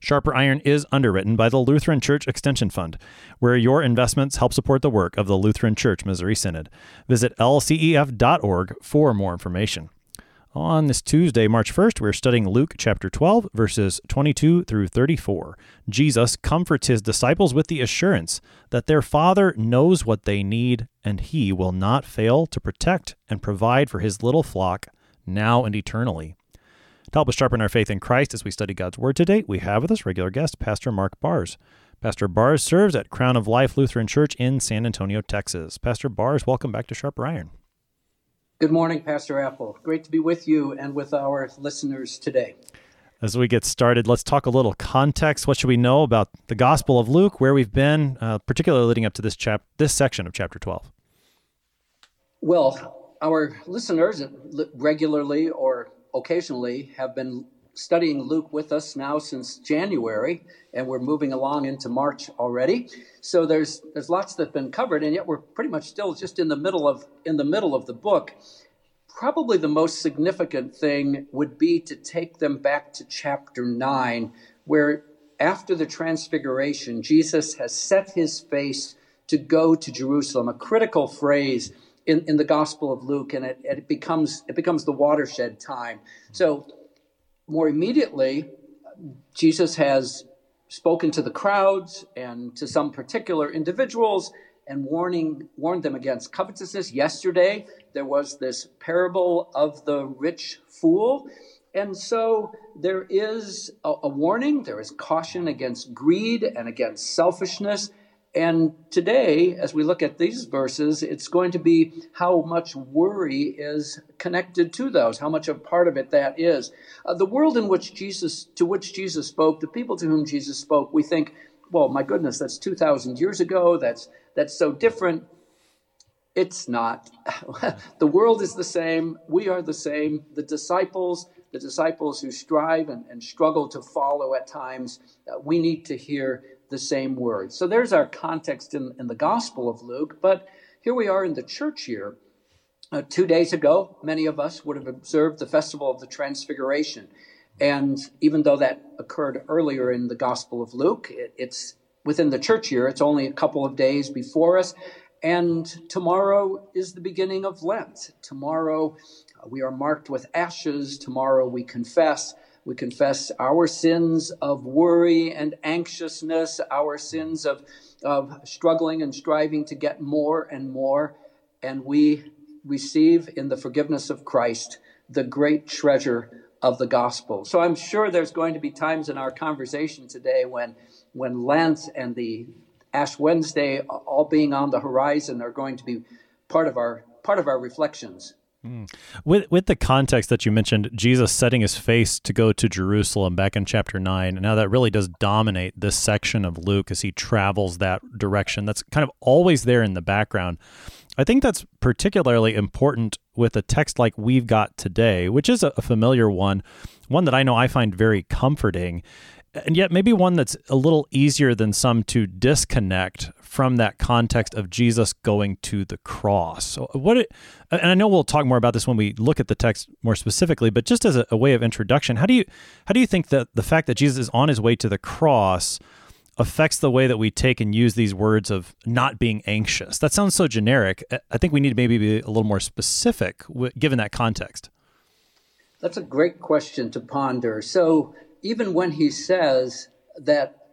Sharper Iron is underwritten by the Lutheran Church Extension Fund, where your investments help support the work of the Lutheran Church Missouri Synod. Visit lcef.org for more information. On this Tuesday, March 1st, we're studying Luke chapter 12, verses 22 through 34. Jesus comforts his disciples with the assurance that their Father knows what they need and he will not fail to protect and provide for his little flock now and eternally. To help us sharpen our faith in Christ as we study God's Word today, we have with us regular guest, Pastor Mark Bars. Pastor Bars serves at Crown of Life Lutheran Church in San Antonio, Texas. Pastor Bars, welcome back to Sharp Iron. Good morning, Pastor Apple. Great to be with you and with our listeners today. As we get started, let's talk a little context. What should we know about the Gospel of Luke, where we've been, uh, particularly leading up to this chap this section of chapter 12? Well, our listeners regularly or occasionally have been studying Luke with us now since January, and we're moving along into March already. So there's there's lots that's been covered, and yet we're pretty much still just in the middle of in the middle of the book. Probably the most significant thing would be to take them back to chapter nine, where after the transfiguration, Jesus has set his face to go to Jerusalem. A critical phrase in, in the Gospel of Luke, and it, it becomes it becomes the watershed time. So more immediately, Jesus has spoken to the crowds and to some particular individuals and warning warned them against covetousness. Yesterday there was this parable of the rich fool. And so there is a, a warning, there is caution against greed and against selfishness and today, as we look at these verses, it's going to be how much worry is connected to those, how much a part of it that is. Uh, the world in which Jesus, to which Jesus spoke, the people to whom Jesus spoke, we think, well, my goodness, that's 2,000 years ago. That's, that's so different. It's not. the world is the same. We are the same. The disciples, the disciples who strive and, and struggle to follow at times, uh, we need to hear the same words. So there's our context in, in the Gospel of Luke. But here we are in the church year. Uh, two days ago, many of us would have observed the festival of the Transfiguration. And even though that occurred earlier in the Gospel of Luke, it, it's within the church year, it's only a couple of days before us. And tomorrow is the beginning of Lent. Tomorrow uh, we are marked with ashes. Tomorrow we confess. We confess our sins of worry and anxiousness, our sins of, of struggling and striving to get more and more. And we receive in the forgiveness of Christ the great treasure of the gospel. So I'm sure there's going to be times in our conversation today when, when Lent and the Ash Wednesday all being on the horizon are going to be part of our part of our reflections. With with the context that you mentioned, Jesus setting his face to go to Jerusalem back in chapter nine, and how that really does dominate this section of Luke as he travels that direction. That's kind of always there in the background. I think that's particularly important with a text like we've got today, which is a familiar one, one that I know I find very comforting and yet maybe one that's a little easier than some to disconnect from that context of Jesus going to the cross. So uh, what it, and I know we'll talk more about this when we look at the text more specifically, but just as a, a way of introduction, how do you how do you think that the fact that Jesus is on his way to the cross affects the way that we take and use these words of not being anxious? That sounds so generic. I think we need to maybe be a little more specific given that context. That's a great question to ponder. So even when he says that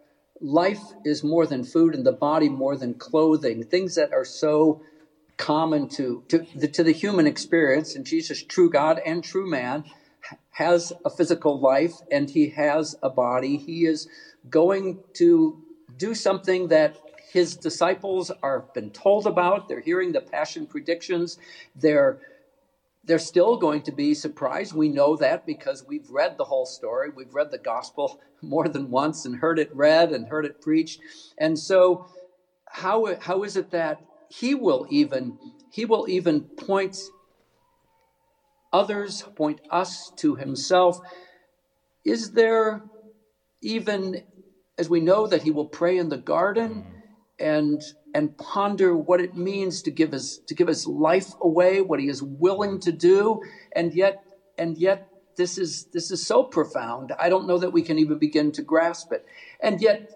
life is more than food and the body more than clothing, things that are so common to, to, the, to the human experience, and Jesus, true God and true man, has a physical life and he has a body. He is going to do something that his disciples are been told about. They're hearing the passion predictions. They're they're still going to be surprised. We know that because we've read the whole story. We've read the gospel more than once and heard it read and heard it preached. And so, how, how is it that he will even he will even point others, point us to himself. Is there even as we know that he will pray in the garden mm-hmm. and and ponder what it means to give his to give his life away, what he is willing to do, and yet and yet this is this is so profound. I don't know that we can even begin to grasp it. And yet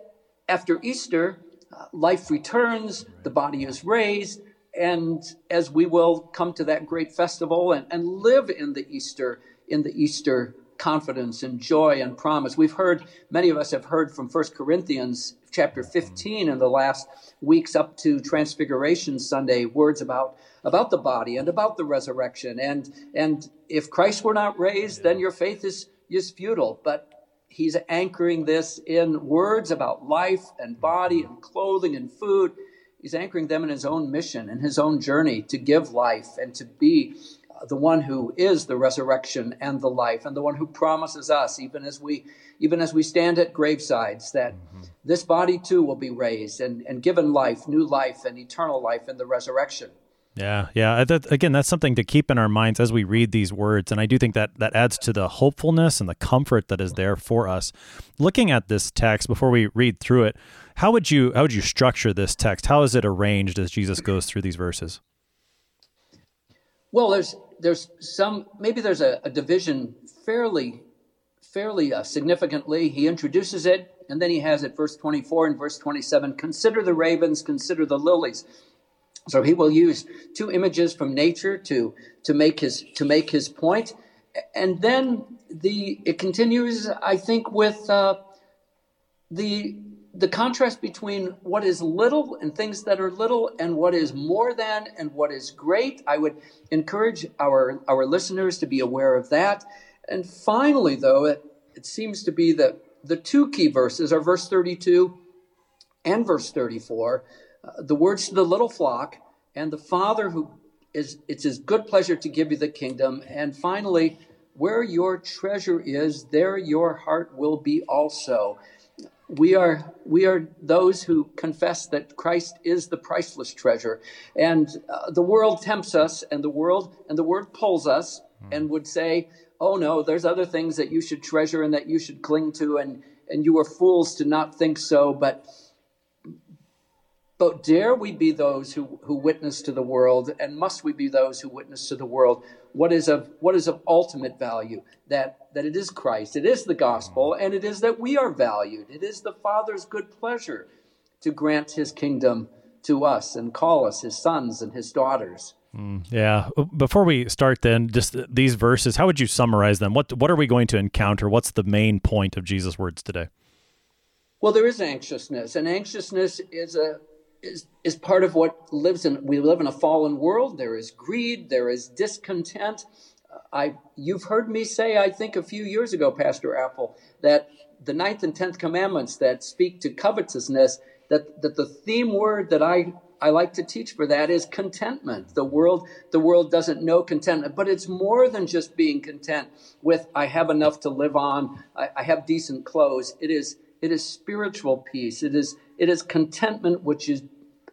after Easter, uh, life returns, the body is raised, and as we will come to that great festival and, and live in the Easter in the Easter confidence and joy and promise. We've heard, many of us have heard from 1 Corinthians chapter mm-hmm. 15 in the last weeks up to Transfiguration Sunday, words about, about the body and about the resurrection. And, and if Christ were not raised, then your faith is, is futile. But he's anchoring this in words about life and body mm-hmm. and clothing and food. He's anchoring them in his own mission and his own journey to give life and to be the one who is the resurrection and the life and the one who promises us even as we even as we stand at gravesides that mm-hmm. this body too will be raised and, and given life new life and eternal life in the resurrection. Yeah yeah that, again that's something to keep in our minds as we read these words and i do think that that adds to the hopefulness and the comfort that is there for us. Looking at this text before we read through it how would you how would you structure this text? How is it arranged as jesus goes through these verses? Well there's there's some maybe there's a, a division fairly fairly uh, significantly. He introduces it, and then he has it, verse 24 and verse 27. Consider the ravens, consider the lilies. So he will use two images from nature to to make his to make his point, and then the it continues. I think with uh, the the contrast between what is little and things that are little and what is more than and what is great. I would encourage our, our listeners to be aware of that. And finally, though, it, it seems to be that the two key verses are verse 32 and verse 34. Uh, the words to the little flock and the Father who is, it's his good pleasure to give you the kingdom. And finally, where your treasure is, there your heart will be also we are we are those who confess that Christ is the priceless treasure, and uh, the world tempts us, and the world and the world pulls us, mm. and would say, "Oh no, there's other things that you should treasure and that you should cling to, and and you are fools to not think so." But but dare we be those who, who witness to the world, and must we be those who witness to the world what is of what is of ultimate value? That that it is Christ, it is the gospel, and it is that we are valued. It is the Father's good pleasure to grant his kingdom to us and call us his sons and his daughters. Mm, yeah. Before we start, then, just these verses, how would you summarize them? What what are we going to encounter? What's the main point of Jesus' words today? Well, there is anxiousness, and anxiousness is a is, is part of what lives in we live in a fallen world there is greed there is discontent i you've heard me say i think a few years ago pastor apple that the ninth and tenth commandments that speak to covetousness that that the theme word that i I like to teach for that is contentment. The world, the world doesn't know contentment, but it's more than just being content with I have enough to live on, I, I have decent clothes. It is it is spiritual peace. It is it is contentment which is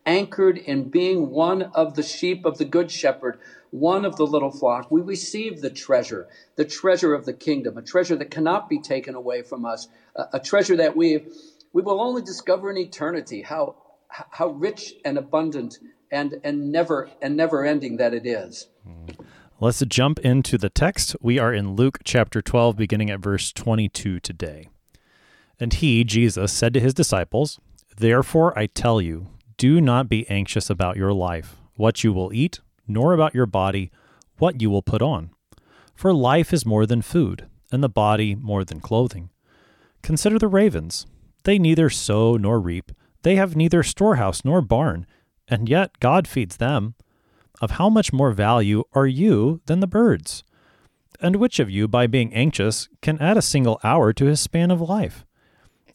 anchored in being one of the sheep of the good shepherd, one of the little flock. We receive the treasure, the treasure of the kingdom, a treasure that cannot be taken away from us, a, a treasure that we we will only discover in eternity. How how rich and abundant and and never and never ending that it is. Let's jump into the text. We are in Luke chapter 12 beginning at verse 22 today. And he, Jesus, said to his disciples, Therefore I tell you, do not be anxious about your life, what you will eat, nor about your body, what you will put on. For life is more than food, and the body more than clothing. Consider the ravens. They neither sow nor reap, they have neither storehouse nor barn, and yet God feeds them. Of how much more value are you than the birds? And which of you, by being anxious, can add a single hour to his span of life?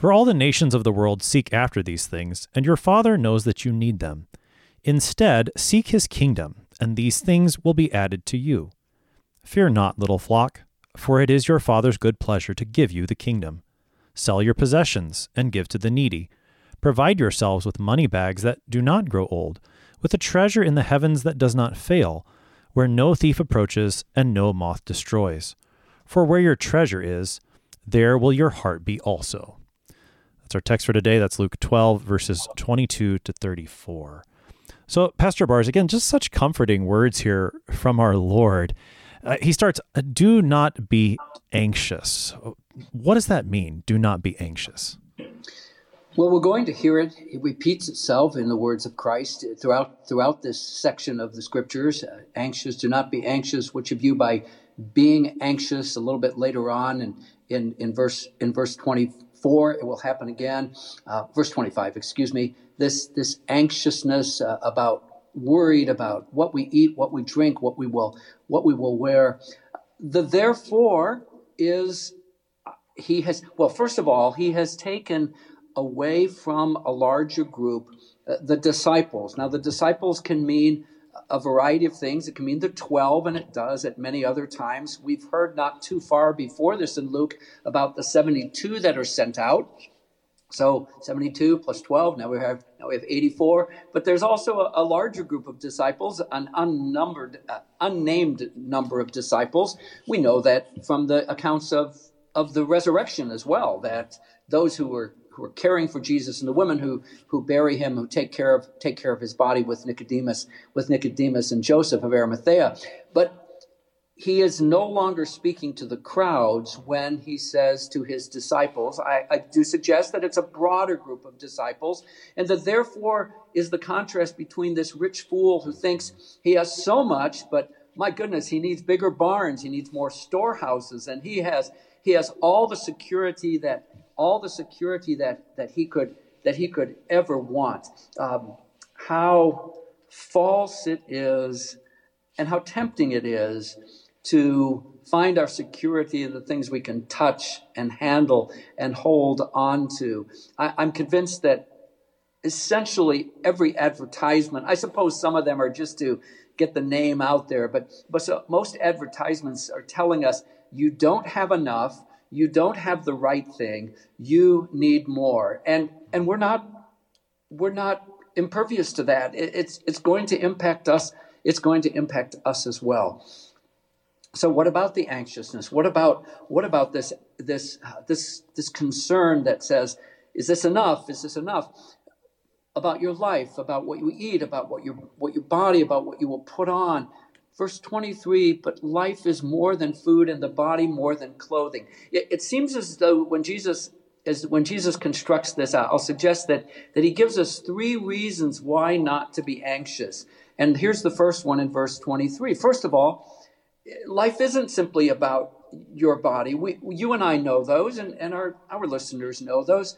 For all the nations of the world seek after these things, and your Father knows that you need them. Instead, seek his kingdom, and these things will be added to you. Fear not, little flock, for it is your Father's good pleasure to give you the kingdom. Sell your possessions and give to the needy. Provide yourselves with money bags that do not grow old, with a treasure in the heavens that does not fail, where no thief approaches and no moth destroys. For where your treasure is, there will your heart be also. That's our text for today. That's Luke 12, verses 22 to 34. So, Pastor Bars, again, just such comforting words here from our Lord. Uh, he starts, Do not be anxious. What does that mean? Do not be anxious. Well, we're going to hear it. It repeats itself in the words of Christ throughout throughout this section of the scriptures. Uh, anxious, do not be anxious. Which of you, by being anxious, a little bit later on, and in, in verse in verse twenty four, it will happen again. Uh, verse twenty five, excuse me. This this anxiousness uh, about worried about what we eat, what we drink, what we will what we will wear. The therefore is he has, well, first of all, he has taken away from a larger group uh, the disciples. Now, the disciples can mean a variety of things. It can mean the 12, and it does at many other times. We've heard not too far before this in Luke about the 72 that are sent out. So 72 plus 12, now we have now we have 84. But there's also a, a larger group of disciples, an unnumbered, uh, unnamed number of disciples. We know that from the accounts of of the resurrection as well, that those who were who are caring for Jesus and the women who who bury him, who take care of take care of his body with Nicodemus, with Nicodemus and Joseph of Arimathea. But he is no longer speaking to the crowds when he says to his disciples, I, I, do suggest that it's a broader group of disciples, and that therefore is the contrast between this rich fool who thinks he has so much, but my goodness, he needs bigger barns, he needs more storehouses, and he has he has all the security that all the security that that he could that he could ever want. Um, how false it is, and how tempting it is to find our security in the things we can touch and handle and hold on to. I, I'm convinced that essentially every advertisement, I suppose some of them are just to get the name out there, but, but so most advertisements are telling us you don't have enough, you don't have the right thing, you need more. And and we're not we're not impervious to that. It, it's it's going to impact us. It's going to impact us as well. So what about the anxiousness? What about what about this this this this concern that says, is this enough? Is this enough? About your life, about what you eat, about what your what your body, about what you will put on. Verse 23, but life is more than food and the body more than clothing. It, it seems as though when Jesus as when Jesus constructs this out, I'll suggest that, that he gives us three reasons why not to be anxious. And here's the first one in verse 23. First of all, life isn't simply about your body. We, you and I know those, and, and our, our listeners know those.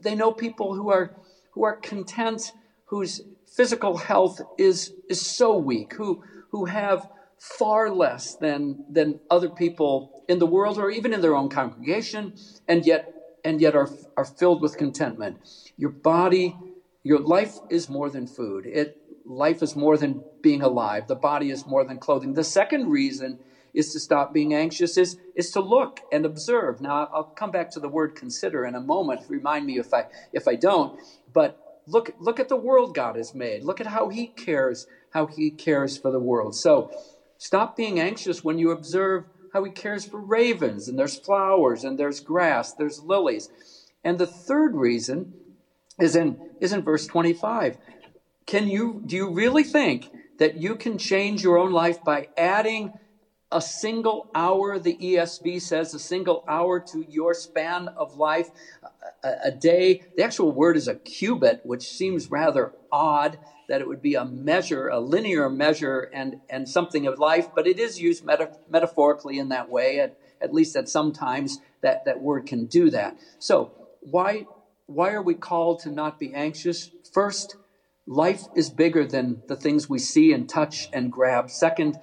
They know people who are, who are content, whose physical health is, is so weak, who, who have far less than, than other people in the world or even in their own congregation, and yet, and yet are, are filled with contentment. Your body, your life is more than food. It, life is more than being alive. The body is more than clothing. The second reason is to stop being anxious is, is to look and observe. Now, I'll come back to the word consider in a moment. Remind me if I, if I don't. But look, look at the world God has made. Look at how he cares how he cares for the world. So stop being anxious when you observe how he cares for ravens, and there's flowers, and there's grass, there's lilies. And the third reason is in, is in verse 25. Can you, do you really think that you can change your own life by adding a single hour, the ESV says, a single hour to your span of life, a, a, day. The actual word is a cubit, which seems rather odd that it would be a measure, a linear measure, and, and something of life, but it is used meta- metaphorically in that way, at, at least at some times that, that word can do that. So, why, why are we called to not be anxious? First, life is bigger than the things we see and touch and grab. Second,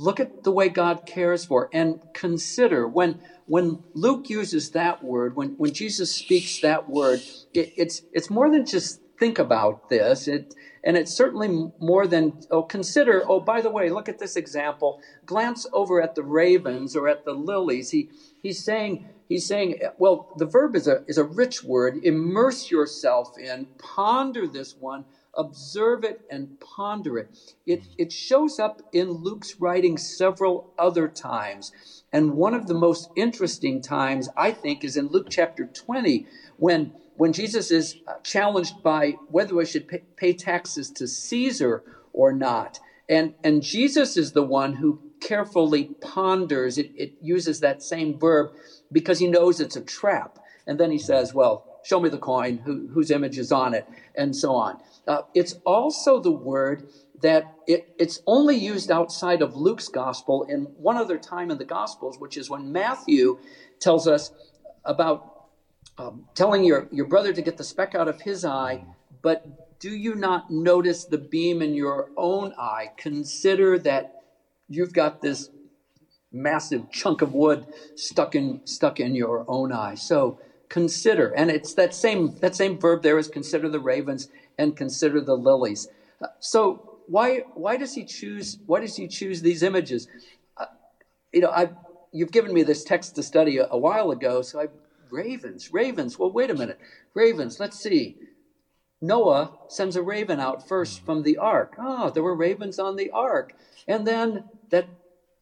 look at the way God cares for and consider when when Luke uses that word, when, when Jesus speaks that word, it, it's it's more than just think about this. It and it's certainly more than oh consider, oh by the way, look at this example. Glance over at the ravens or at the lilies. He he's saying he's saying, well, the verb is a is a rich word. Immerse yourself in, ponder this one observe it and ponder it. It, it shows up in Luke's writing several other times. And one of the most interesting times, I think, is in Luke chapter 20, when, when Jesus is uh, challenged by whether we should pay, pay taxes to Caesar or not. And, and Jesus is the one who carefully ponders. It, it uses that same verb because he knows it's a trap. And then he says, Well, show me the coin, who, whose image is on it, and so on. Uh, it's also the word that it, it's only used outside of Luke's gospel in one other time in the gospels, which is when Matthew tells us about um, telling your, your brother to get the speck out of his eye, but do you not notice the beam in your own eye? Consider that you've got this massive chunk of wood stuck in stuck in your own eye. So consider, and it's that same that same verb there is consider the ravens and consider the lilies. So why why does he choose why does he choose these images? Uh, you know, I you've given me this text to study a, a while ago, so I ravens, ravens. Well, wait a minute, ravens. Let's see. Noah sends a raven out first from the ark. Ah, oh, there were ravens on the ark, and then that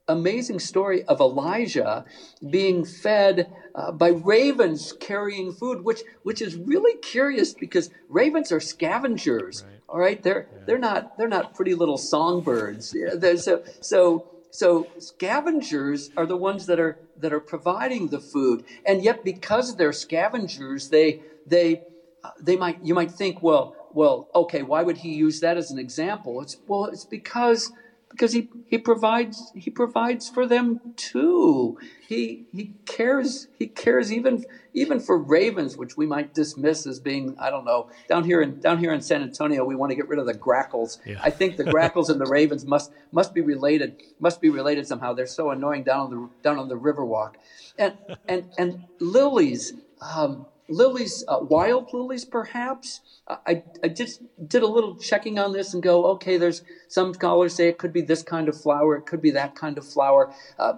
amazing story of Elijah being fed uh, by ravens carrying food, which which is really curious because ravens are scavengers. Right. All right, they're yeah. they're not they're not pretty little songbirds. Yeah, so so so scavengers are the ones that are that are providing the food, and yet because they're scavengers, they they uh, they might you might think well well okay why would he use that as an example? It's well it's because because he, he provides he provides for them too. He he cares he cares even even for ravens, which we might dismiss as being I don't know down here in down here in San Antonio we want to get rid of the grackles. Yeah. I think the grackles and the ravens must must be related must be related somehow. They're so annoying down on the down on the Riverwalk, and and and lilies. Um, lilies, uh, wild lilies, perhaps. I, I just did a little checking on this and go, okay, there's some scholars say it could be this kind of flower, it could be that kind of flower. Uh,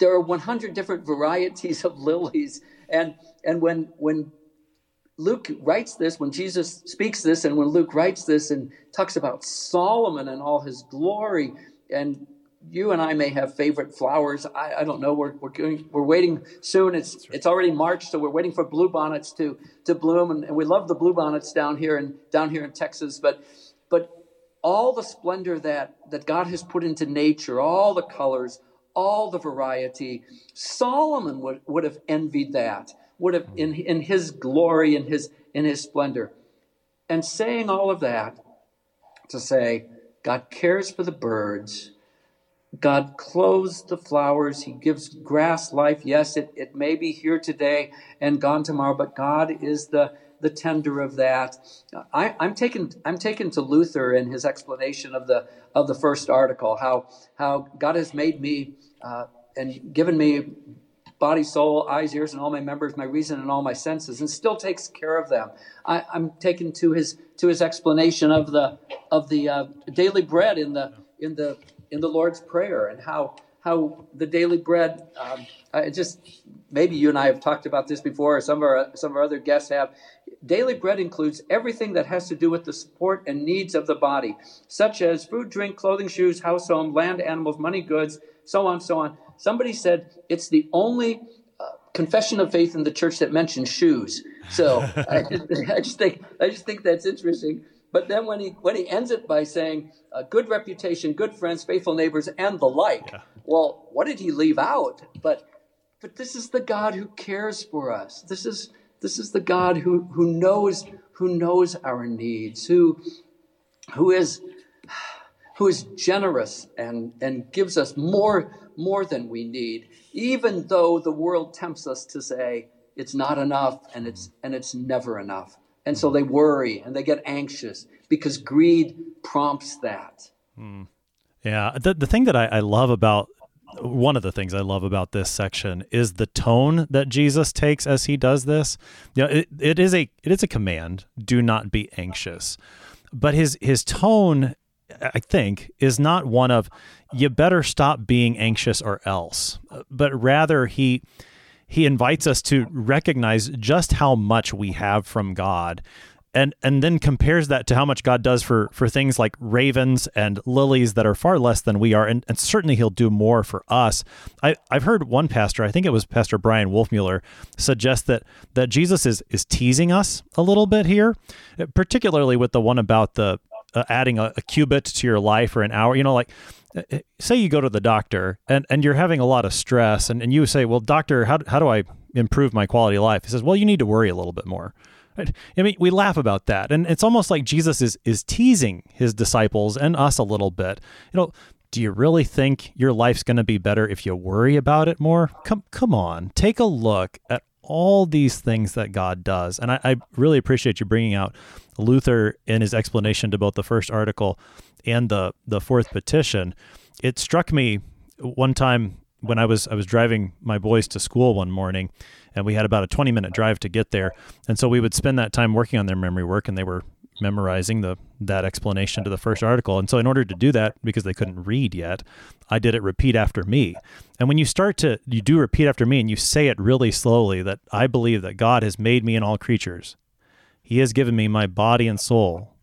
there are 100 different varieties of lilies, and and when when Luke writes this, when Jesus speaks this, and when Luke writes this and talks about Solomon and all his glory, and you and I may have favorite flowers. I, I don't know. We're we're going, we're waiting soon. It's right. it's already March, so we're waiting for bluebonnets to to bloom, and, and we love the bluebonnets down here and down here in Texas. But but all the splendor that that God has put into nature, all the colors, all the variety, Solomon would would have envied that. Would have in in his glory and his in his splendor, and saying all of that to say God cares for the birds God clothes the flowers. He gives grass life. Yes, it, it may be here today and gone tomorrow, but God is the, the tender of that. I, am taken I'm taken to Luther in his explanation of the of the first article, how how God has made me uh, and given me body, soul, eyes, ears, and all my members, my reason and all my senses, and still takes care of them. I, am taken to his to his explanation of the of the uh, daily bread in the in the in the Lord's Prayer and how how the daily bread. Um, I just maybe you and I have talked about this before, or some of our some of our other guests have. Daily bread includes everything that has to do with the support and needs of the body, such as food, drink, clothing, shoes, house, home, land, animals, money, goods, so on, so on. Somebody said it's the only uh, confession of faith in the church that mentions shoes. So I, just, I just think I just think that's interesting. But then when he when he ends it by saying a good reputation, good friends, faithful neighbors, and the like, yeah. well, what did he leave out? But but this is the God who cares for us. This is this is the God who who knows who knows our needs, who who is who is generous and, and gives us more more than we need, even though the world tempts us to say, it's not enough and it's and it's never enough. And so they worry and they get anxious because greed prompts that. Mm. Yeah. The, the thing that I, I love about one of the things I love about this section is the tone that Jesus takes as he does this. You know, it, it is a it is a command, do not be anxious. But his his tone I think is not one of you better stop being anxious or else, but rather he he invites us to recognize just how much we have from God and and then compares that to how much God does for for things like ravens and lilies that are far less than we are, and, and certainly He'll do more for us. I, I've heard one pastor, I think it was Pastor Bryan Wolfmueller, suggest that that Jesus is is teasing us a little bit here, particularly with the one about the uh, adding a, a cubit to your life or an hour. You know, like Uh, say you go to the doctor and, and you're having a lot of stress and, and you say, well, doctor, how, how do I improve my quality of life? He says, well, you need to worry a little bit more. I mean, we laugh about that, and it's almost like Jesus is is teasing his disciples and us a little bit. You know, do you really think your life's going to be better if you worry about it more? Come, come on, take a look at all these things that God does, and I, I really appreciate you bringing out Luther in his explanation to both the first article and the the fourth petition. It struck me one time when I was I was driving my boys to school one morning and we had about a 20 minute drive to get there. And so we would spend that time working on their memory work, and they were memorizing the that explanation to the first article. And so in order to do that, because they couldn't read yet, I did it repeat after me. And when you start to you do repeat after me and you say it really slowly that I believe that God has made me in all creatures. He has given me my body and soul,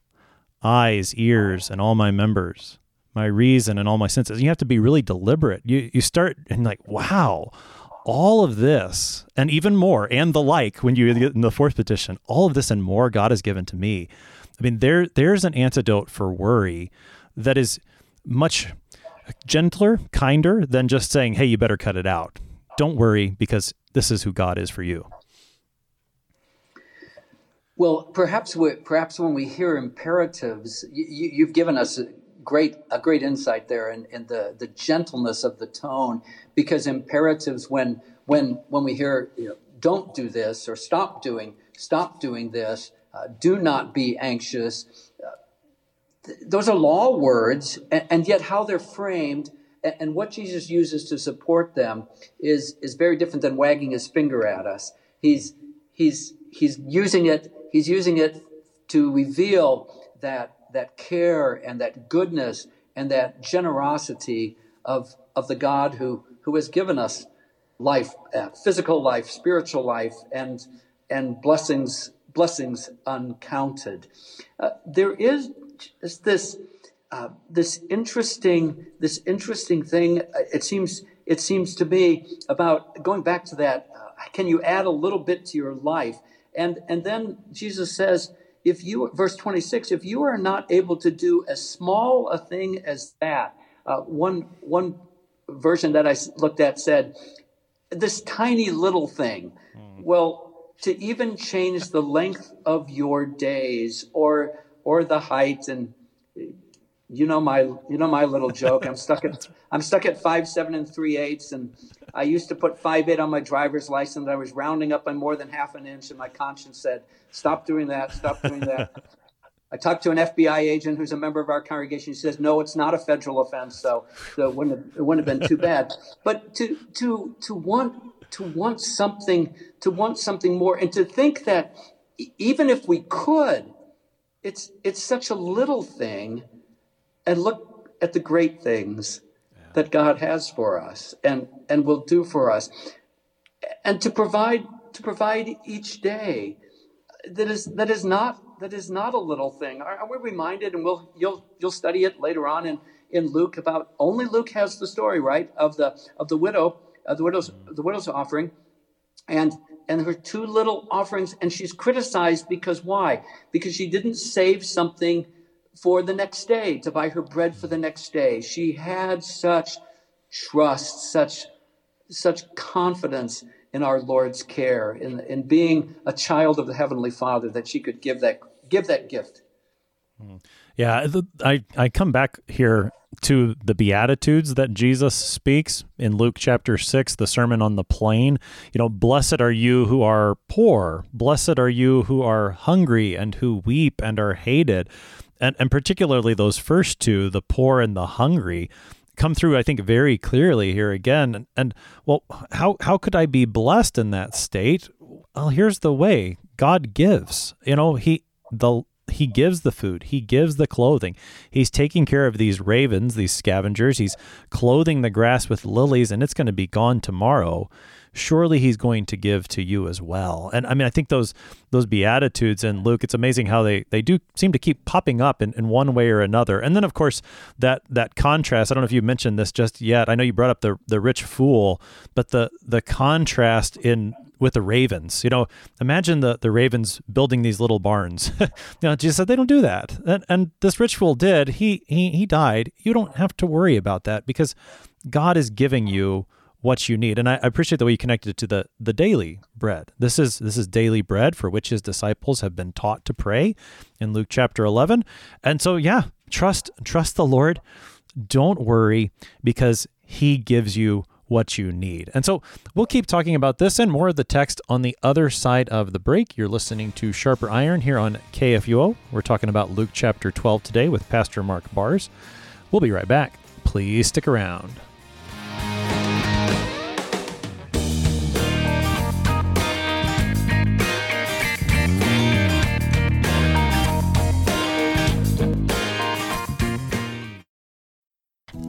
eyes, ears, and all my members, my reason and all my senses. You have to be really deliberate. You you start and like, wow, all of this and even more and the like when you get in the fourth petition all of this and more god has given to me i mean there there's an antidote for worry that is much gentler kinder than just saying hey you better cut it out. Don't worry because this is who god is for you. Well perhaps we, perhaps when we hear imperatives you, you've given us great a great insight there in, in the the gentleness of the tone because imperatives when when when we hear you know, don't do this or stop doing stop doing this uh, do not be anxious. Uh, th- those are law words and, and, yet how they're framed and, and what jesus uses to support them is is very different than wagging his finger at us. He's he's he's using it he's using it to reveal that that care and that goodness and that generosity of, of the God who, who has given us life, uh, physical life, spiritual life, and, and blessings, blessings uncounted. Uh, there is this, uh, this interesting, this interesting thing. Uh, it seems, it seems to me about going back to that. Uh, can you add a little bit to your life? And, and then Jesus says, if you, verse 26, if you are not able to do as small a thing as that, uh, one, one version that I looked at said, this tiny little thing. Mm. Well, to even change the length of your days or, or the height and you know my you know my little joke. I'm stuck at I'm stuck at five seven and three eighths, and I used to put five eight on my driver's license. I was rounding up by more than half an inch, and my conscience said, "Stop doing that! Stop doing that." I talked to an FBI agent who's a member of our congregation. He says, "No, it's not a federal offense, so, so it wouldn't have, it wouldn't have been too bad." But to to to want to want something to want something more, and to think that even if we could, it's it's such a little thing and look at the great things yeah. that God has for us and, and will do for us. And to provide to provide each day that is that is not that is not a little thing. Are, are we reminded, and we'll you'll you'll study it later on in, in Luke about only Luke has the story, right, of the of the widow, of the widow's mm-hmm. the widow's offering, and and her two little offerings, and she's criticized because why? Because she didn't save something for the next day, to buy her bread for the next day. She had such trust, such, such confidence in our Lord's care, in, in being a child of the Heavenly Father, that she could give that, give that gift. Hmm. Yeah, I, I come back here to the Beatitudes that Jesus speaks in Luke chapter 6, the Sermon on the Plain. You know, blessed are you who are poor, blessed are you who are hungry and who weep and are hated. And, and particularly those first two, the poor and the hungry, come through, I think, very clearly here again. And, and well, how, how could I be blessed in that state? Well, here's the way God gives. You know, He, the he gives the food, he gives the clothing. He's taking care of these ravens, these scavengers. He's clothing the grass with lilies, and it's going to be gone tomorrow. Surely he's going to give to you as well. And I mean, I think those those beatitudes in Luke, it's amazing how they they do seem to keep popping up in, in one way or another. And then of course that that contrast. I don't know if you mentioned this just yet. I know you brought up the the rich fool, but the the contrast in with the ravens. You know, imagine the, the ravens building these little barns. you know, Jesus said they don't do that. And, and this fool did. He, he, he died. You don't have to worry about that because God is giving you what you need. And I, I appreciate the way you connected it to the, the daily bread. This is, this is daily bread for which his disciples have been taught to pray in Luke chapter 11. And so, yeah, trust, trust the Lord. Don't worry because he gives you what you need. And so we'll keep talking about this and more of the text on the other side of the break. You're listening to Sharper Iron here on KFUO. We're talking about Luke chapter 12 today with Pastor Mark Bars. We'll be right back. Please stick around.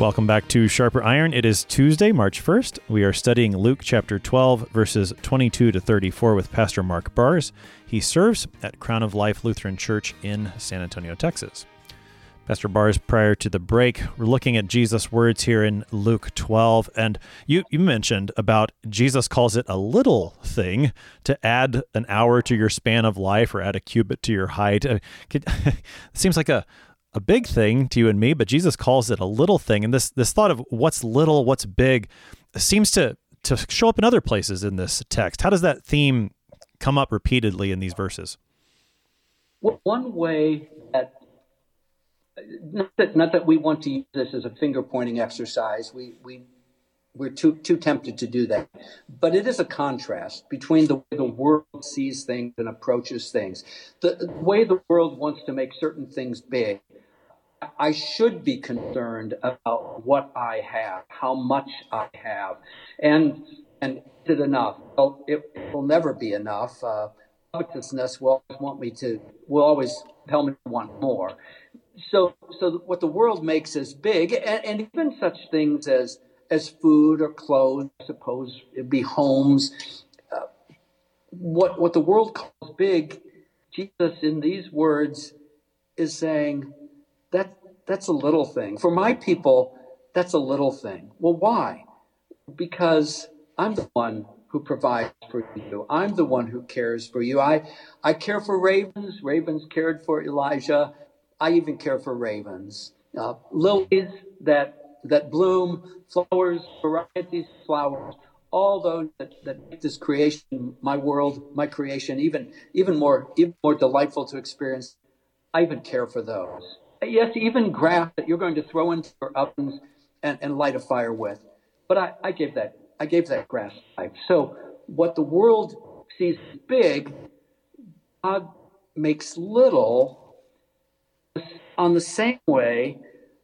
Welcome back to Sharper Iron. It is Tuesday, March 1st. We are studying Luke chapter 12, verses 22 to 34 with Pastor Mark Bars. He serves at Crown of Life Lutheran Church in San Antonio, Texas. Pastor Bars, prior to the break, we're looking at Jesus' words here in Luke 12. And you, you mentioned about Jesus calls it a little thing to add an hour to your span of life or add a cubit to your height. Uh, it seems like a a big thing to you and me, but Jesus calls it a little thing. And this this thought of what's little, what's big, seems to to show up in other places in this text. How does that theme come up repeatedly in these verses? Well, one way that not that not that we want to use this as a finger pointing exercise. We we we're too too tempted to do that. But it is a contrast between the way the world sees things and approaches things. The, the way the world wants to make certain things big I should be concerned about what I have, how much I have, and and is it enough? Well, it, will never be enough. Uh, covetousness will always want me to, will always tell me to want more. So, so what the world makes as big, and, and even such things as as food or clothes, I suppose it'd be homes. Uh, what what the world calls big, Jesus in these words is saying that that's a little thing. For my people, that's a little thing. Well, why? Because I'm the one who provides for you. I'm the one who cares for you. I, I care for ravens. Ravens cared for Elijah. I even care for ravens. Uh, lilies that that bloom, flowers, varieties of flowers, all those that, that make this creation, my world, my creation, even even more even more delightful to experience. I even care for those. Yes, even grass that you're going to throw into your ovens and, and light a fire with. But I, I gave that I gave that grass life. So what the world sees big, God makes little. On the same way,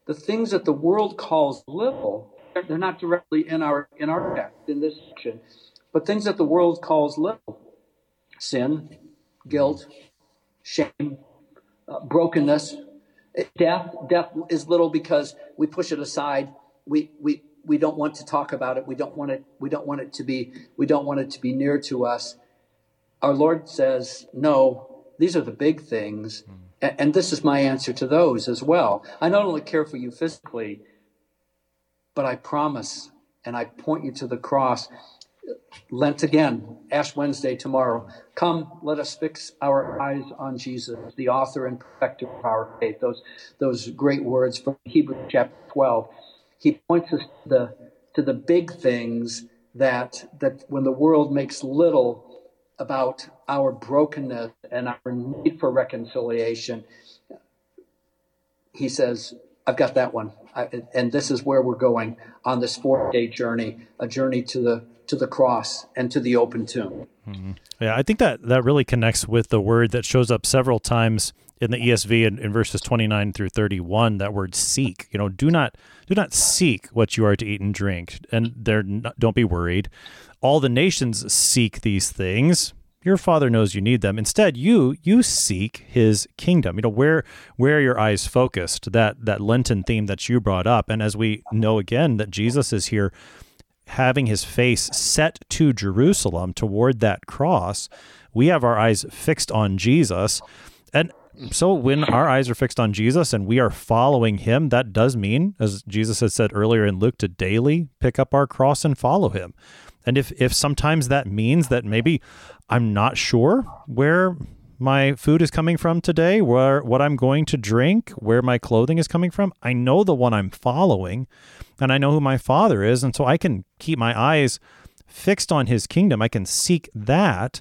the things that the world calls little, they're not directly in our in our text in this section, but things that the world calls little, sin, guilt, shame, uh, brokenness, Death, death is little because we push it aside. We, we, we don't want to talk about it. We don't want it. We don't want it to be. We don't want it to be near to us. Our Lord says, "No, these are the big things. Hmm. And, and this is my answer to those as well. I not only care for you physically, but I promise and I point you to the cross. Lent again, Ash Wednesday tomorrow. Come, let us fix our eyes on Jesus, the author and perfecter of our faith. Those, those great words from Hebrews chapter 12. He points us to the, to the big things that, that when the world makes little about our brokenness and our need for reconciliation, he says, I've got that one. I, and this is where we're going on this four day journey, a journey to the to the cross and to the open tomb. Mm-hmm. Yeah, I think that that really connects with the word that shows up several times in the ESV in, in, verses 29 through 31 that word seek. You know do not do not seek what you are to eat and drink and there don't be worried. All the nations seek these things. Your father knows you need them. Instead you you seek his kingdom. You know where where are your eyes focused? That that lenten theme that you brought up and as we know again that jesus is here having his face set to jerusalem toward that cross we have our eyes fixed on jesus and so when our eyes are fixed on Jesus and we are following him, that does mean, as Jesus has said earlier in Luke, to daily pick up our cross and follow him. And if if sometimes that means that maybe I'm not sure where my food is coming from today, where what I'm going to drink, where my clothing is coming from, I know the one I'm following and I know who my father is and so I can keep my eyes fixed on his kingdom. I can seek that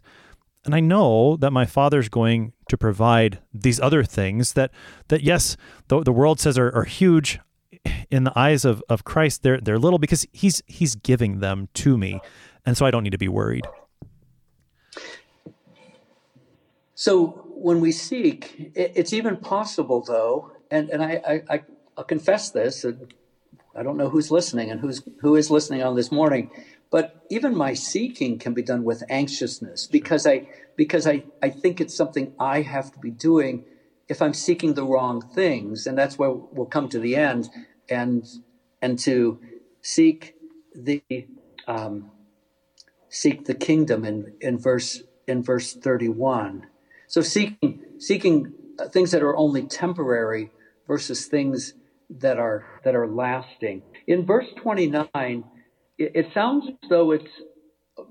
and I know that my father's going to provide these other things that that yes, the, the world says are, are huge in the eyes of, of Christ, they're they're little because he's he's giving them to me. And so I don't need to be worried. So when we seek, it's even possible though, and, and I, I, I'll confess this, I don't know who's listening and who's who is listening on this morning, but even my seeking can be done with anxiousness because I because I, I think it's something I have to be doing if I'm seeking the wrong things. And that's where we'll come to the end and and to seek the um, seek the kingdom in, in verse in verse 31. So seeking seeking things that are only temporary versus things that are that are lasting. In verse 29, it, it sounds as though it's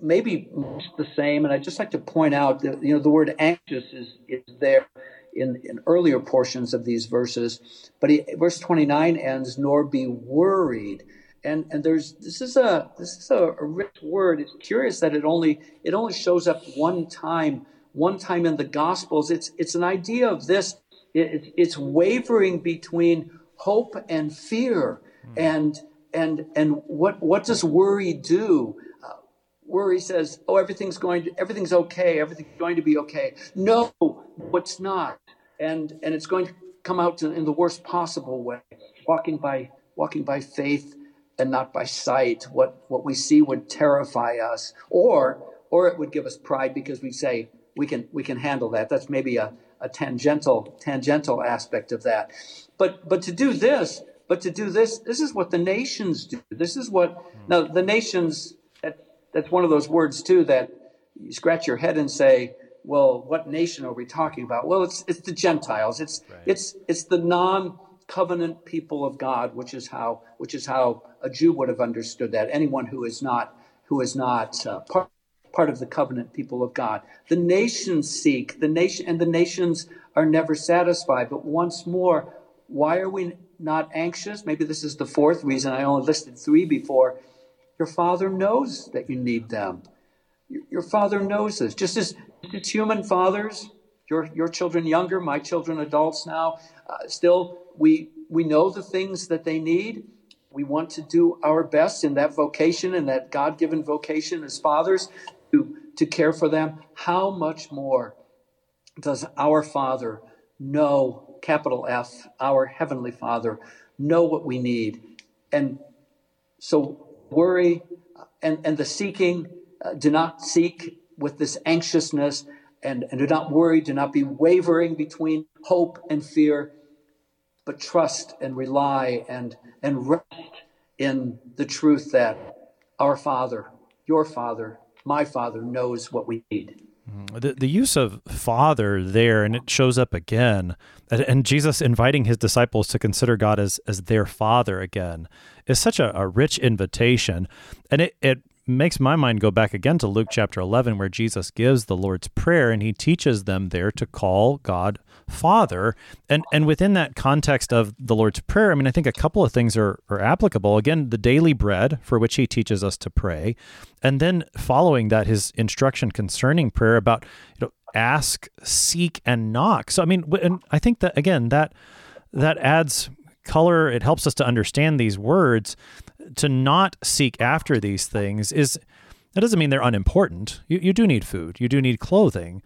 maybe the same. And I'd just like to point out that you know the word anxious is is there in, in earlier portions of these verses, but he, verse 29 ends, "Nor be worried." And and there's this is a this is a, a rich word. It's curious that it only it only shows up one time one time in the Gospels. It's it's an idea of this. It, it's wavering between hope and fear, mm. and and and what what does worry do? Uh, worry says, "Oh, everything's going to everything's okay. Everything's going to be okay." No, what's not, and and it's going to come out to, in the worst possible way. Walking by walking by faith and not by sight. What what we see would terrify us, or or it would give us pride because we say we can we can handle that. That's maybe a, a tangential tangential aspect of that. But but to do this but to do this, this is what the nations do. This is what, now the nations, that, that's one of those words too that you scratch your head and say, well, what nation are we talking about? Well, it's, it's the Gentiles. It's, right. it's, it's the non covenant people of God, which is how, which is how a Jew would have understood that. Anyone who is not, who is not uh, part, part of the covenant people of God. The nations seek, the nation, and the nations are never satisfied. But once more, why are we not anxious. Maybe this is the fourth reason. I only listed three before. Your father knows that you need them. Your father knows this. Just as it's human fathers, your, your children younger, my children adults now, uh, still, we, we know the things that they need. We want to do our best in that vocation and that God given vocation as fathers to, to care for them. How much more does our Father know capital F, our Heavenly Father, know what we need. And so worry and, and the seeking, uh, do not seek with this anxiousness and, and do not worry, do not be wavering between hope and fear, but trust and rely and, and rest in the truth that our Father, your Father, my Father knows what we need. Mm, the, the use of father there, and it shows up again, and Jesus inviting his disciples to consider God as, as their father again, is such a, a rich invitation. And it, it makes my mind go back again to Luke chapter 11, where Jesus gives the Lord's Prayer and he teaches them there to call God Father. And, and within that context of the Lord's Prayer, I mean, I think a couple of things are, are applicable. Again, the daily bread for which he teaches us to pray. And then following that, his instruction concerning prayer about, you know, ask, seek, and knock. So, I mean, and I think that, again, that that adds color. It helps us to understand these words to not seek after these things is that doesn't mean they're unimportant. You, you do need food, you do need clothing.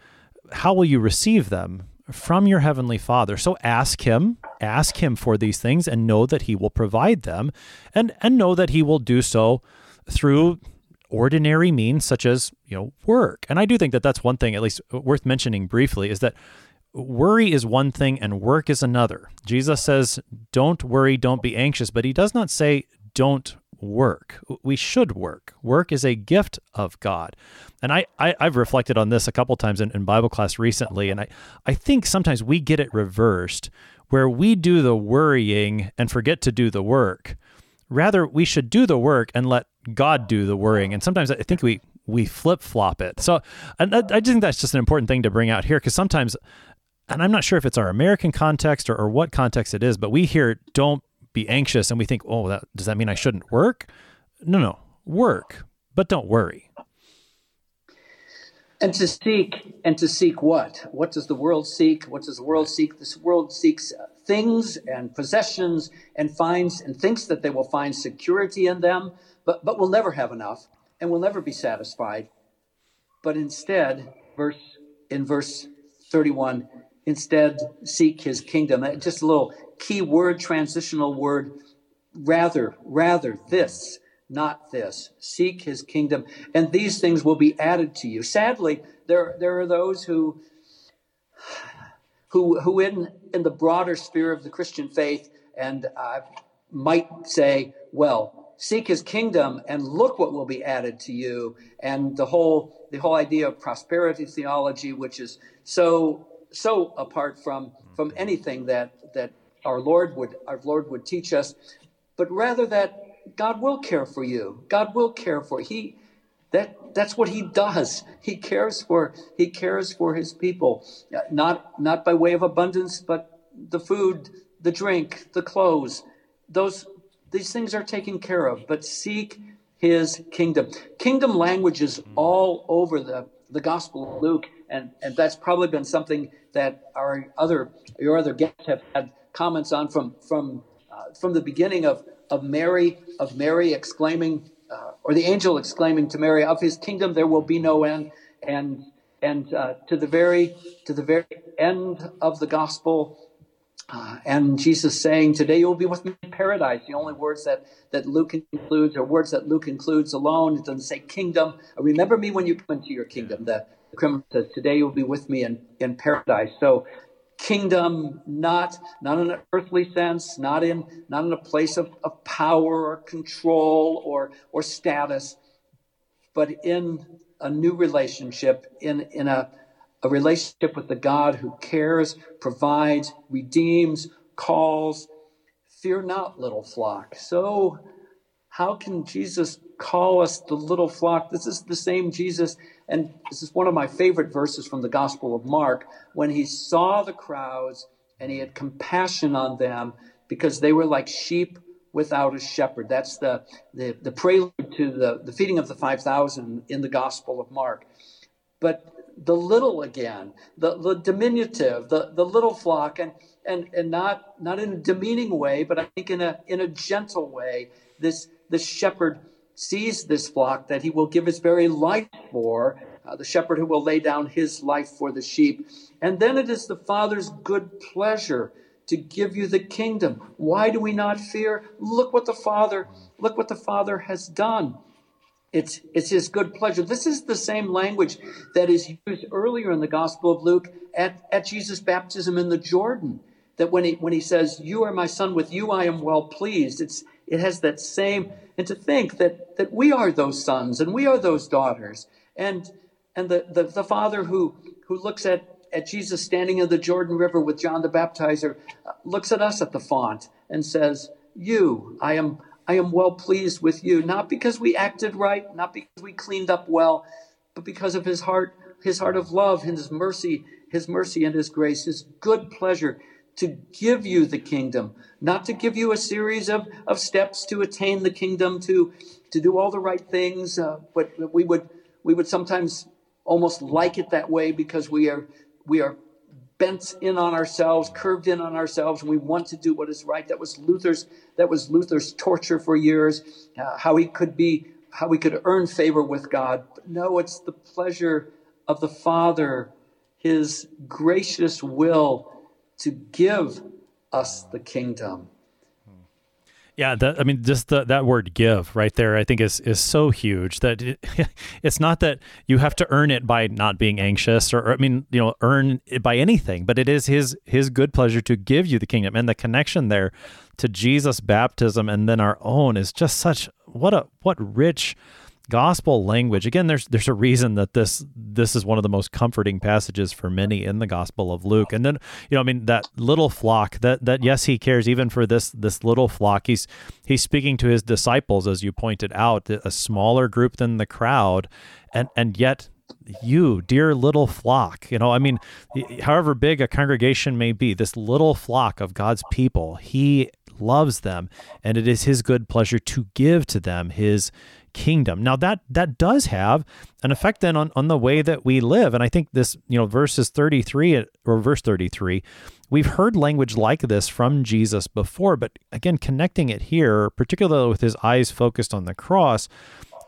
How will you receive them? From your heavenly Father. So ask Him, ask Him for these things and know that He will provide them and, and know that He will do so through ordinary means such as you know work and i do think that that's one thing at least uh, worth mentioning briefly is that worry is one thing and work is another jesus says don't worry don't be anxious but he does not say don't work. We should work. Work is a gift of God. And I, I, have reflected on this a couple times in, in Bible class recently, and I, I think sometimes we get it reversed where we do the worrying and forget to do the work. Rather, we should do the work and let God do the worrying. And sometimes I think we we flip flop it. So I, I think that's just an important thing to bring out here because sometimes, and I'm not sure if it's our American context or, or what context it is, but we hear don't be anxious and we think, oh, that, does that mean I shouldn't work? No, no, work, but don't worry. And to seek, and to seek what? What does the world seek? What does the world seek? This world seeks things and possessions and finds and thinks that they will find security in them, but, but will never have enough and will never be satisfied. But instead, verse in verse 31, instead seek his kingdom. Just a little key word, transitional word, rather, rather, this, not this. Seek his kingdom, and these things will be added to you. Sadly, there, there are those who, who, who in, in the broader sphere of the Christian faith, and uh, might say, well, seek his kingdom and look what will be added to you. And the whole, the whole idea of prosperity theology, which is so, so apart from, from anything that, that our Lord would our Lord would teach us, but rather that God will care for you. God will care for he that that's what he does. He cares for he cares for his people, not not by way of abundance, but the food, the drink, the clothes. Those these things are taken care of. But seek his kingdom. Kingdom language is all over the the Gospel of Luke, and and that's probably been something that our other your other guests have had comments on from from uh, from the beginning of of Mary of Mary exclaiming uh, or the angel exclaiming to Mary of his kingdom there will be no end and and uh, to the very to the very end of the gospel uh, and Jesus saying, Today you'll be with me in paradise. The only words that, that Luke includes are words that Luke includes alone. It doesn't say kingdom. Remember me when you come into your kingdom. The, the criminal says, Today you'll be with me in, in paradise. So kingdom, not, not in an earthly sense, not in, not in a place of, of power or control or, or status, but in a new relationship, in, in a, a relationship with the God who cares, provides, redeems, calls. Fear not, little flock. So, how can Jesus call us the little flock? This is the same Jesus and this is one of my favorite verses from the Gospel of Mark when he saw the crowds and he had compassion on them because they were like sheep without a shepherd. That's the, the, the prelude to the, the feeding of the 5,000 in the Gospel of Mark. But the little again, the, the diminutive, the, the little flock, and, and, and not, not in a demeaning way, but I think in a, in a gentle way, this, this shepherd sees this flock that he will give his very life for, uh, the shepherd who will lay down his life for the sheep. And then it is the Father's good pleasure to give you the kingdom. Why do we not fear? Look what the Father, look what the Father has done. It's, it's his good pleasure. This is the same language that is used earlier in the Gospel of Luke at, at Jesus' baptism in the Jordan. That when he, when he says, You are my son, with you I am well pleased, it's, it has that same, and to think that, that we are those sons and we are those daughters. And, and the, the, the father who, who looks at, at Jesus standing in the Jordan River with John the Baptizer uh, looks at us at the font and says, You, I am, I am well pleased with you, not because we acted right, not because we cleaned up well, but because of his heart, his heart of love, his mercy, his mercy and his grace, his good pleasure to give you the kingdom, not to give you a series of, of steps to attain the kingdom, to, to do all the right things. Uh, but we would, we would sometimes almost like it that way because we are, we are bent in on ourselves, curved in on ourselves, and we want to do what is right. That was Luther's, that was Luther's torture for years, uh, how he could be, how he could earn favor with God. But no, it's the pleasure of the Father, his gracious will to give us the kingdom. Yeah, that, I mean, just the, that word "give" right there, I think is is so huge that it, it's not that you have to earn it by not being anxious, or, or, I mean, you know, earn it by anything, but it is his his good pleasure to give you the kingdom, and the connection there to Jesus' baptism and then our own is just such what a what rich gospel language. Again there's there's a reason that this this is one of the most comforting passages for many in the gospel of luke. And then you know i mean that little flock that that yes he cares even for this this little flock. He's he's speaking to his disciples as you pointed out a smaller group than the crowd. And and yet you dear little flock you know i mean however big a congregation may be this little flock of god's people he loves them and it is his good pleasure to give to them his kingdom. Now that that does have an effect then on, on the way that we live. And I think this, you know, verses 33 or verse 33, we've heard language like this from Jesus before, but again, connecting it here, particularly with his eyes focused on the cross,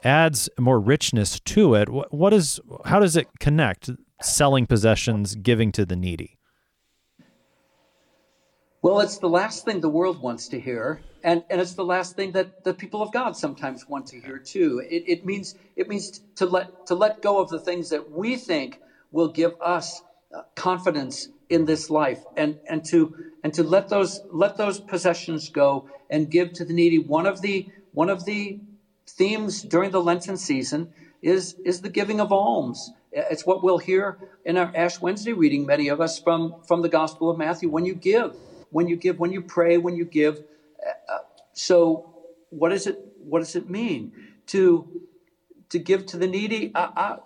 adds more richness to it. What, what is how does it connect selling possessions, giving to the needy? Well, it's the last thing the world wants to hear, and, and it's the last thing that the people of God sometimes want to hear too. It, it means it means to let to let go of the things that we think will give us uh, confidence in this life, and and to and to let those let those possessions go and give to the needy. One of the one of the themes during the Lenten season is is the giving of alms. It's what we'll hear in our Ash Wednesday reading. Many of us from from the Gospel of Matthew. When you give when you give, when you pray, when you give. Uh, so, what does it what does it mean to to give to the needy? I, I,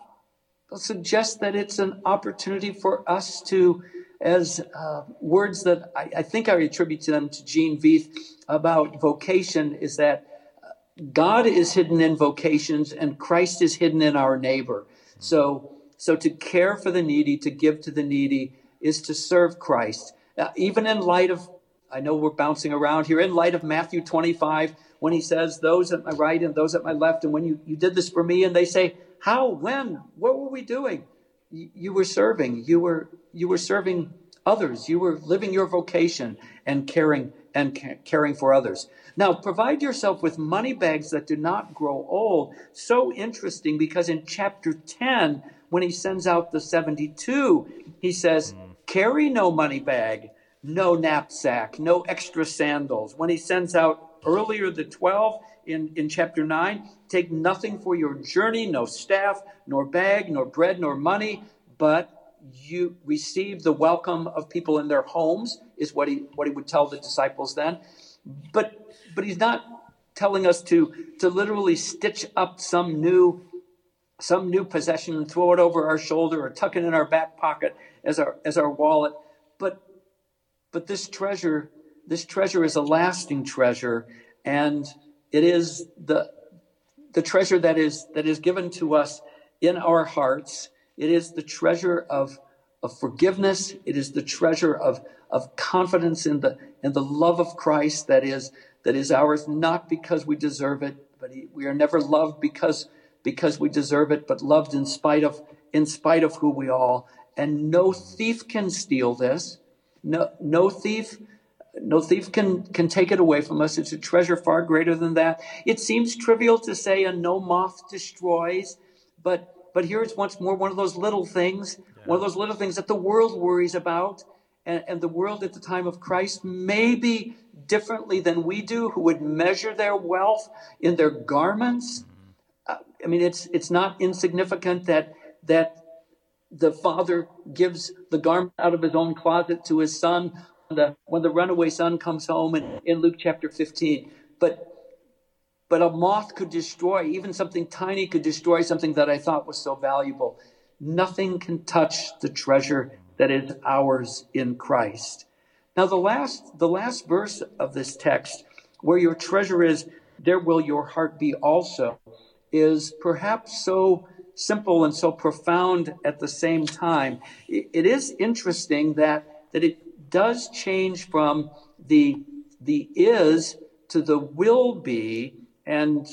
suggest that it's an opportunity for us to, as uh, words that I, I, think I attribute to them to Gene Veith about vocation, is that God is hidden in vocations and Christ is hidden in our neighbor. So, so to care for the needy, to give to the needy, is to serve Christ. Uh, even in light of, I know we're bouncing around here, in light of Matthew 25, when he says, Those at my right and those at my left, and when you, you did this for me, and they say, How, when, what were we doing? You, you were serving, you were, you were serving others, you were living your vocation and caring and ca- caring for others. Now, provide yourself with money bags that do not grow old. So interesting because in chapter 10, when he sends out the 72, he says, Carry no money bag, no knapsack, no extra sandals. When he sends out earlier the 12 in, in chapter 9, take nothing for your journey, no staff, nor bag, nor bread, nor money, but you receive the welcome of people in their homes, is what he what he would tell the disciples then. But but he's not telling us to to literally stitch up some new some new possession and throw it over our shoulder or tuck it in our back pocket as our as our wallet. But but this treasure, this treasure is a lasting treasure, and it is the the treasure that is that is given to us in our hearts. It is the treasure of of forgiveness. It is the treasure of of confidence in the in the love of Christ that is that is ours, not because we deserve it, but we are never loved because because we deserve it, but loved in spite of in spite of who we are and no thief can steal this. No, no thief, no thief can, can take it away from us. It's a treasure far greater than that. It seems trivial to say, and no moth destroys, but but here it's once more one of those little things, yeah. one of those little things that the world worries about, and, and the world at the time of Christ maybe differently than we do, who would measure their wealth in their garments. Mm-hmm. Uh, I mean, it's it's not insignificant that that the father gives the garment out of his own closet to his son when the, when the runaway son comes home in, in Luke chapter 15. But but a moth could destroy, even something tiny could destroy something that I thought was so valuable. Nothing can touch the treasure that is ours in Christ. Now the last the last verse of this text, where your treasure is, there will your heart be also, is perhaps so simple and so profound at the same time. it is interesting that that it does change from the the is to the will be and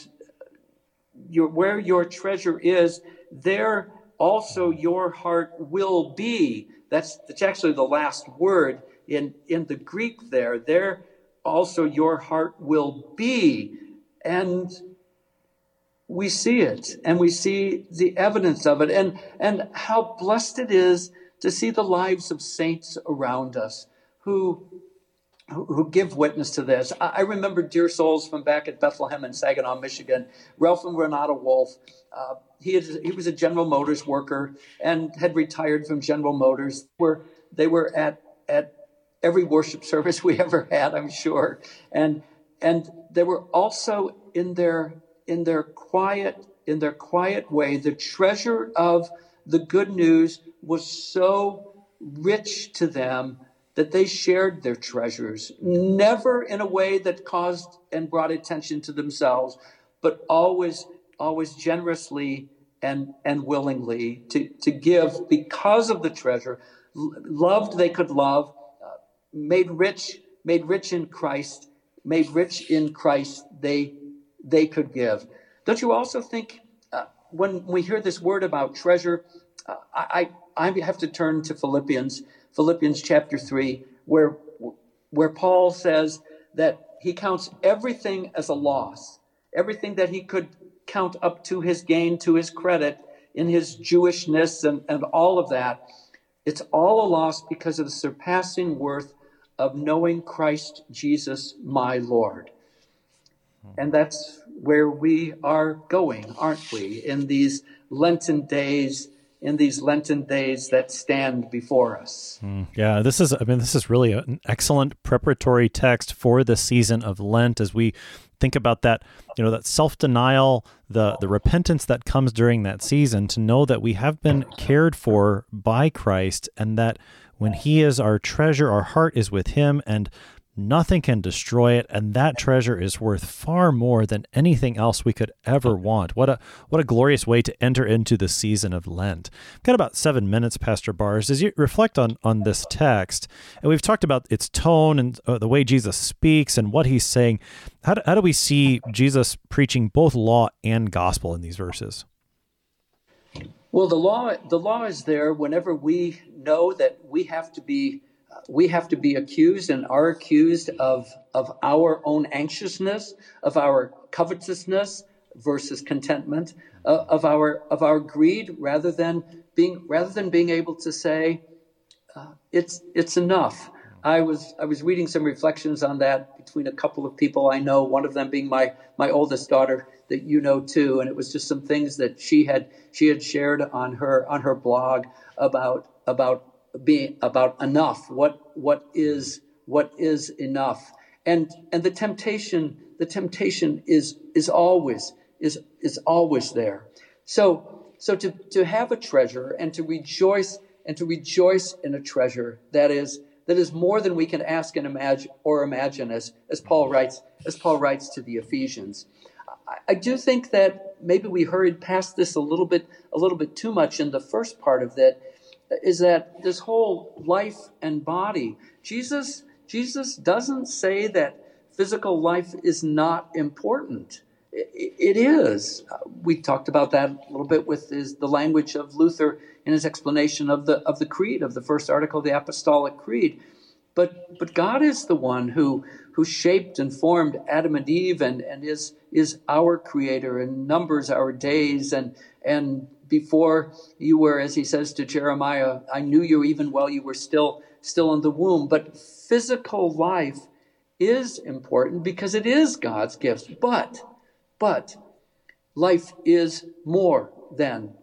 your, where your treasure is, there also your heart will be. That's, that's actually the last word in, in the Greek there. There also your heart will be. And we see it and we see the evidence of it and, and how blessed it is to see the lives of saints around us who who give witness to this. I remember dear souls from back at Bethlehem in Saginaw, Michigan. Ralph and Renata Wolf. Uh, he, had, he was a General Motors worker and had retired from General Motors. Where they were at at every worship service we ever had, I'm sure, and and they were also in their in their quiet in their quiet way. The treasure of the good news was so rich to them that they shared their treasures, never in a way that caused and brought attention to themselves, but always, always generously and, and willingly to, to give because of the treasure. Loved they could love, uh, made rich, made rich in Christ, made rich in Christ they, they could give. Don't you also think uh, when we hear this word about treasure, uh, I, I have to turn to Philippians Philippians chapter 3, where, where Paul says that he counts everything as a loss, everything that he could count up to his gain, to his credit in his Jewishness and, and all of that. It's all a loss because of the surpassing worth of knowing Christ Jesus, my Lord. And that's where we are going, aren't we, in these Lenten days in these Lenten days that stand before us. Mm, yeah, this is, I mean, this is really an excellent preparatory text for the season of Lent as we think about that, you know, that self denial, the, the repentance that comes during that season to know that we have been cared for by Christ and that when He is our treasure, our heart is with Him and Nothing can destroy it, and that treasure is worth far more than anything else we could ever want. What a what a glorious way to enter into the season of Lent. We've got about seven minutes, Pastor Bars, as you reflect on on this text, and we've talked about its tone and uh, the way Jesus speaks and what he's saying. How do, how do we see Jesus preaching both law and gospel in these verses? Well, the law the law is there whenever we know that we have to be we have to be accused and are accused of, of our own anxiousness, of our covetousness versus contentment, uh, of our of our greed, rather than being rather than being able to say, uh, it's it's enough. I was I was reading some reflections on that between a couple of people I know, one of them being my my oldest daughter that you know too, and it was just some things that she had she had shared on her on her blog about about being about enough. What what is what is enough? And and the temptation the temptation is is always is is always there. So so to to have a treasure and to rejoice and to rejoice in a treasure that is that is more than we can ask and imagine or imagine as as Paul writes as Paul writes to the Ephesians. I, I do think that maybe we hurried past this a little bit a little bit too much in the first part of that is that this whole life and body, Jesus, Jesus doesn't say that physical life is not important. it, is. Uh, we talked about that a little bit with his, the language of Luther in his explanation of the of the creed of the first article of the Apostolic Creed. But but God is the one who who shaped and formed Adam and Eve and, and is is our creator and numbers our days and and before you were, as he says to Jeremiah, I knew you even while you were still still in the womb. But physical life is important because it is God's gift. But but life is more than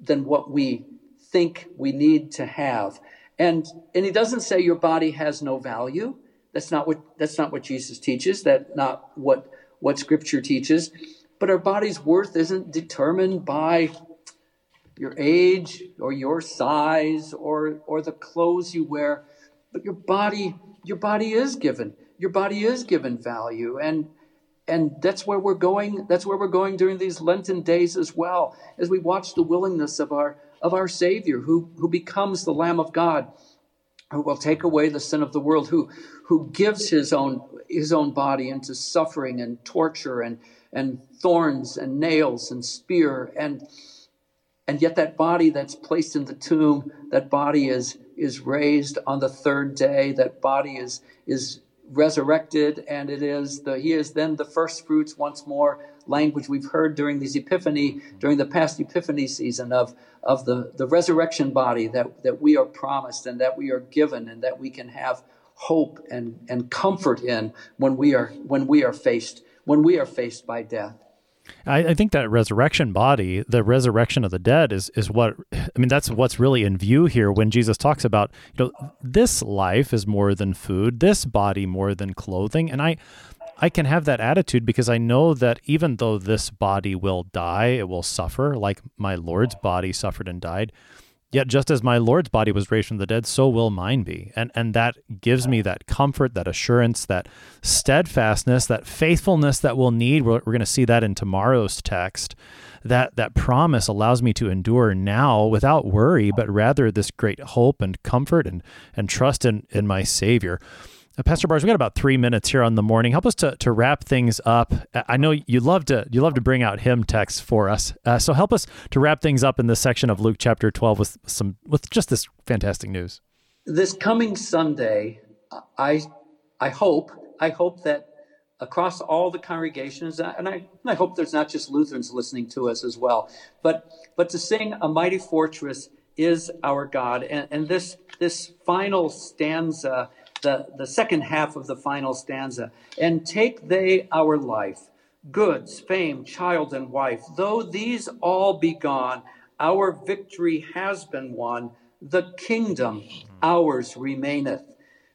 than what we think we need to have. And and he doesn't say your body has no value. That's not what that's not what Jesus teaches. That not what what scripture teaches. But our body's worth isn't determined by your age or your size or or the clothes you wear, but your body your body is given. Your body is given value and and that's where we're going that's where we're going during these lenten days as well as we watch the willingness of our of our savior who who becomes the lamb of god who will take away the sin of the world who who gives his own his own body into suffering and torture and and thorns and nails and spear and and yet that body that's placed in the tomb that body is is raised on the third day. That body is is resurrected and it is the he is then the first fruits once more language we've heard during these epiphany during the past epiphany season of of the the resurrection body that that we are promised and that we are given and that we can have hope and and comfort in when we are when we are faced when we are faced by death I, I, think that resurrection body, the resurrection of the dead, is is what I mean. That's what's really in view here when Jesus talks about you know this life is more than food, this body more than clothing, and I. I can have that attitude because I know that even though this body will die, it will suffer like my Lord's body suffered and died. Yet just as my Lord's body was raised from the dead, so will mine be. And and that gives me that comfort, that assurance, that steadfastness, that faithfulness that we'll need. We're, we're going to see that in tomorrow's text. That that promise allows me to endure now without worry, but rather this great hope and comfort and and trust in in my Savior. Uh, Pastor Bars, we got about three minutes here on the morning. Help us to, to wrap things up. I know you love to you love to bring out hymn texts for us, uh, so help us to wrap things up in this section of Luke chapter twelve with some with just this fantastic news. This coming Sunday, I I hope I hope that across all the congregations, and I, and I hope there's not just Lutherans listening to us as well, but but to sing "A Mighty Fortress is Our God," and, and this this final stanza the, the second half of the final stanza. And take they our life, goods, fame, child, and wife. Though these all be gone, our victory has been won. The kingdom ours remaineth.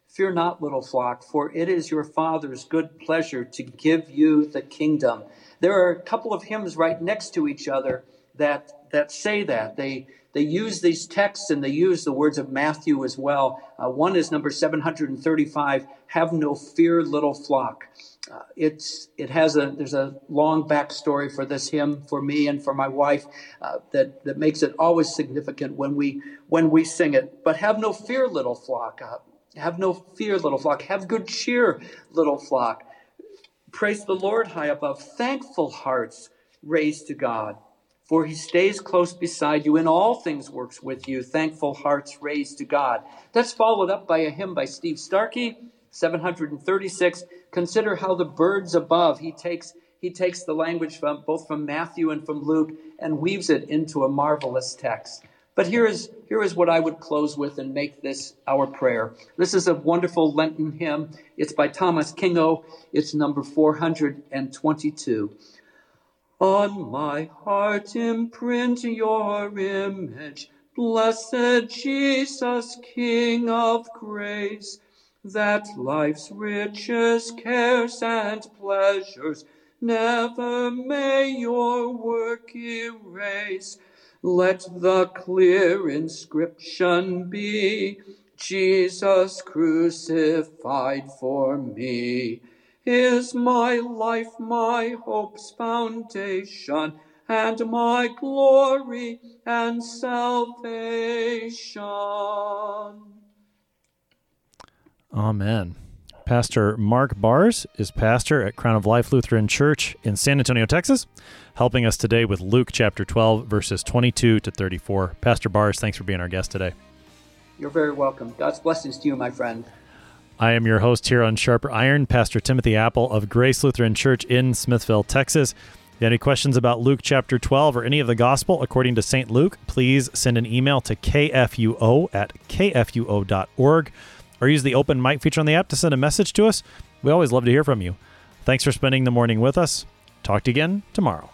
Fear not, little flock, for it is your Father's good pleasure to give you the kingdom. There are a couple of hymns right next to each other that, that say that. They, they use these texts and they use the words of Matthew as well. Uh, one is number 735, Have no fear, little flock. Uh, it's it has a there's a long backstory for this hymn for me and for my wife uh, that that makes it always significant when we when we sing it. But have no fear, little flock. Uh, have no fear, little flock. Have good cheer, little flock. Praise the Lord high above. Thankful hearts raised to God for he stays close beside you in all things works with you thankful hearts raised to god. That's followed up by a hymn by Steve Starke 736 consider how the birds above he takes he takes the language from both from matthew and from luke and weaves it into a marvelous text. But here is here is what i would close with and make this our prayer. This is a wonderful lenten hymn. It's by thomas kingo. It's number 422 on my heart imprint your image, blessed Jesus, King of grace, that life's riches, cares, and pleasures never may your work erase. Let the clear inscription be, Jesus crucified for me is my life, my hope's foundation, and my glory and salvation. Amen. Pastor Mark Bars is pastor at Crown of Life Lutheran Church in San Antonio, Texas, helping us today with Luke chapter 12, verses 22 to 34. Pastor Bars, thanks for being our guest today. You're very welcome. God's blessings to you, my friend. I am your host here on Sharper Iron, Pastor Timothy Appel of Grace Lutheran Church in Smithville, Texas. If you have any questions about Luke chapter 12 or any of the gospel according to St. Luke, please send an email to kfuo at kfuo.org or use the open mic feature on the app to send a message to us. We always love to hear from you. Thanks for spending the morning with us. Talk to you again tomorrow.